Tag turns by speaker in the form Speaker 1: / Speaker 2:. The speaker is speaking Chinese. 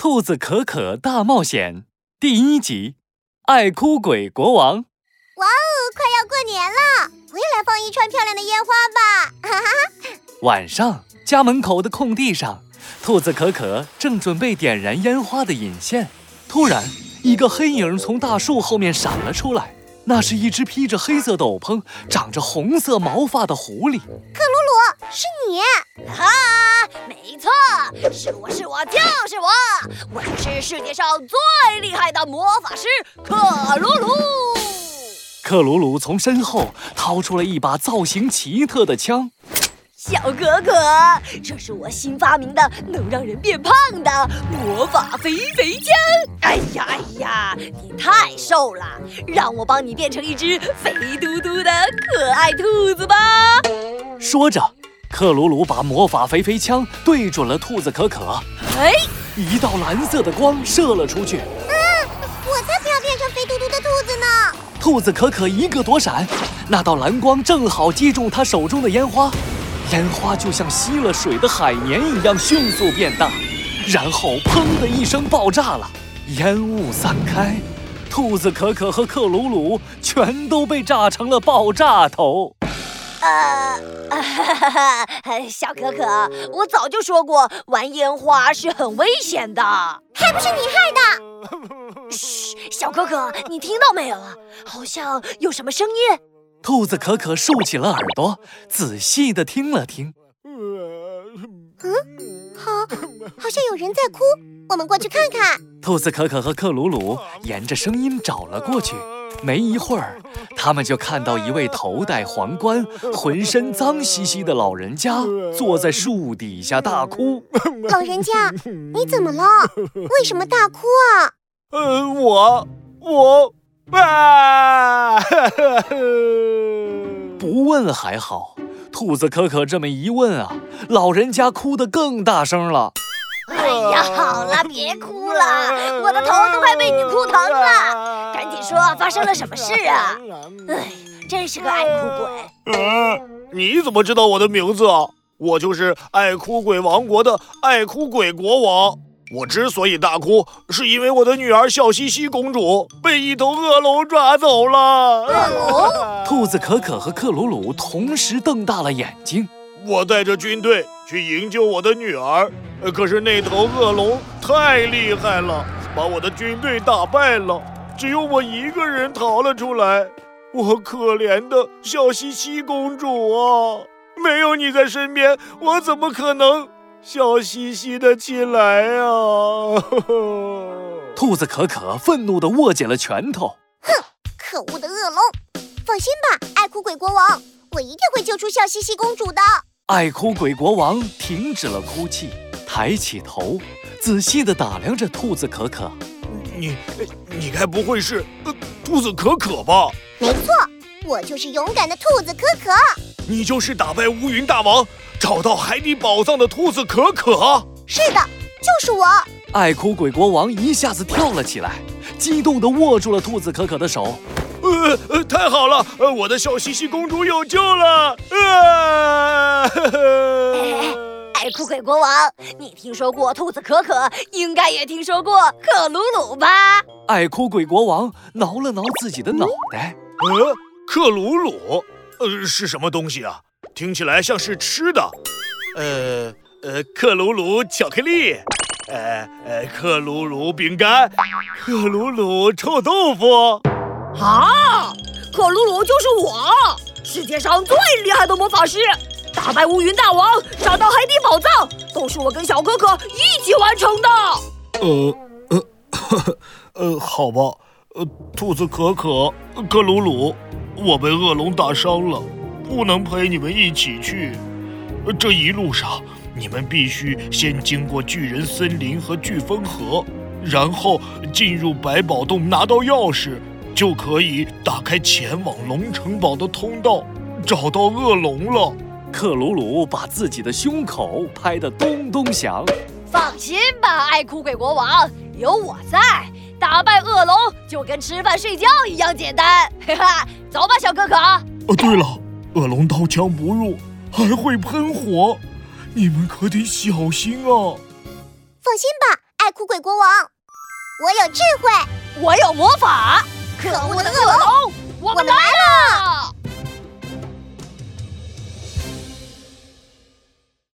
Speaker 1: 兔子可可大冒险》第一集，爱哭鬼国王。
Speaker 2: 哇哦，快要过年了，我也来放一串漂亮的烟花吧！哈哈。
Speaker 1: 晚上，家门口的空地上，兔子可可正准备点燃烟花的引线，突然，一个黑影从大树后面闪了出来。那是一只披着黑色斗篷、长着红色毛发的狐狸。克鲁
Speaker 2: 鲁，是你？
Speaker 3: 哈，没错，是我是我就是我，我就是世界上最厉害的魔法师克鲁鲁。
Speaker 1: 克鲁鲁从身后掏出了一把造型奇特的枪。
Speaker 3: 小可可，这是我新发明的能让人变胖的魔法肥肥枪。哎呀哎呀，你太瘦了，让我帮你变成一只肥嘟嘟的可爱兔子吧。
Speaker 1: 说着，克鲁鲁把魔法肥肥枪对准了兔子可可。
Speaker 3: 哎，
Speaker 1: 一道蓝色的光射了出去。
Speaker 2: 嗯，我才不要变成肥嘟嘟的兔子呢。
Speaker 1: 兔子可可一个躲闪，那道蓝光正好击中他手中的烟花。烟花就像吸了水的海绵一样迅速变大，然后砰的一声爆炸了，烟雾散开，兔子可可和克鲁鲁全都被炸成了爆炸头。呃，
Speaker 3: 小可可，我早就说过，玩烟花是很危险的，
Speaker 2: 还不是你害的。
Speaker 3: 嘘，小可可，你听到没有啊？好像有什么声音。
Speaker 1: 兔子可可竖起了耳朵，仔细的听了听。
Speaker 2: 嗯，好，好像有人在哭。我们过去看看。
Speaker 1: 兔子可可和克鲁鲁沿着声音找了过去。没一会儿，他们就看到一位头戴皇冠、浑身脏兮兮的老人家坐在树底下大哭。
Speaker 2: 老人家，你怎么了？为什么大哭啊？
Speaker 4: 呃，我，我。啊！
Speaker 1: 不问还好，兔子可可这么一问啊，老人家哭得更大声了。
Speaker 3: 哎呀，好了，别哭了，我的头都快被你哭疼了。赶紧说，发生了什么事啊？哎，真是个爱哭鬼。
Speaker 4: 嗯，你怎么知道我的名字啊？我就是爱哭鬼王国的爱哭鬼国王。我之所以大哭，是因为我的女儿笑嘻嘻公主被一头恶龙抓走了。恶
Speaker 3: 龙？
Speaker 1: 兔子可可和克鲁鲁同时瞪大了眼睛。
Speaker 4: 我带着军队去营救我的女儿，可是那头恶龙太厉害了，把我的军队打败了，只有我一个人逃了出来。我可怜的笑嘻嘻公主啊，没有你在身边，我怎么可能？笑嘻嘻的起来啊！
Speaker 1: 兔子可可愤怒地握紧了拳头。
Speaker 2: 哼，可恶的恶龙！放心吧，爱哭鬼国王，我一定会救出笑嘻嘻公主的。
Speaker 1: 爱哭鬼国王停止了哭泣，抬起头，仔细地打量着兔子可可。
Speaker 4: 你，你该不会是呃兔子可可吧？
Speaker 2: 没错，我就是勇敢的兔子可可。
Speaker 4: 你就是打败乌云大王。找到海底宝藏的兔子可可，
Speaker 2: 是的，就是我。
Speaker 1: 爱哭鬼国王一下子跳了起来，激动地握住了兔子可可的手。
Speaker 4: 呃呃，太好了，呃，我的小西西公主有救了。啊！
Speaker 3: 爱哭鬼国王，你听说过兔子可可，应该也听说过克鲁鲁吧？
Speaker 1: 爱哭鬼国王挠了挠自己的脑袋。
Speaker 4: 呃，克鲁鲁，呃，是什么东西啊？听起来像是吃的，呃呃，克鲁鲁巧克力，呃呃，克鲁鲁饼干，克鲁鲁臭豆腐。
Speaker 3: 啊，克鲁鲁就是我，世界上最厉害的魔法师，打败乌云大王，找到海底宝藏，都是我跟小可可一起完成的。
Speaker 4: 呃呃，呃，好吧，呃，兔子可可，克鲁鲁，我被恶龙打伤了。不能陪你们一起去。这一路上，你们必须先经过巨人森林和飓风河，然后进入百宝洞拿到钥匙，就可以打开前往龙城堡的通道，找到恶龙了。
Speaker 1: 克鲁鲁把自己的胸口拍得咚咚响。
Speaker 3: 放心吧，爱哭鬼国王，有我在，打败恶龙就跟吃饭睡觉一样简单。哈哈，走吧，小可可。
Speaker 4: 哦，对了。恶龙刀枪不入，还会喷火，你们可得小心啊！
Speaker 2: 放心吧，爱哭鬼国王。我有智慧，
Speaker 3: 我有魔法，
Speaker 2: 可恶的恶龙。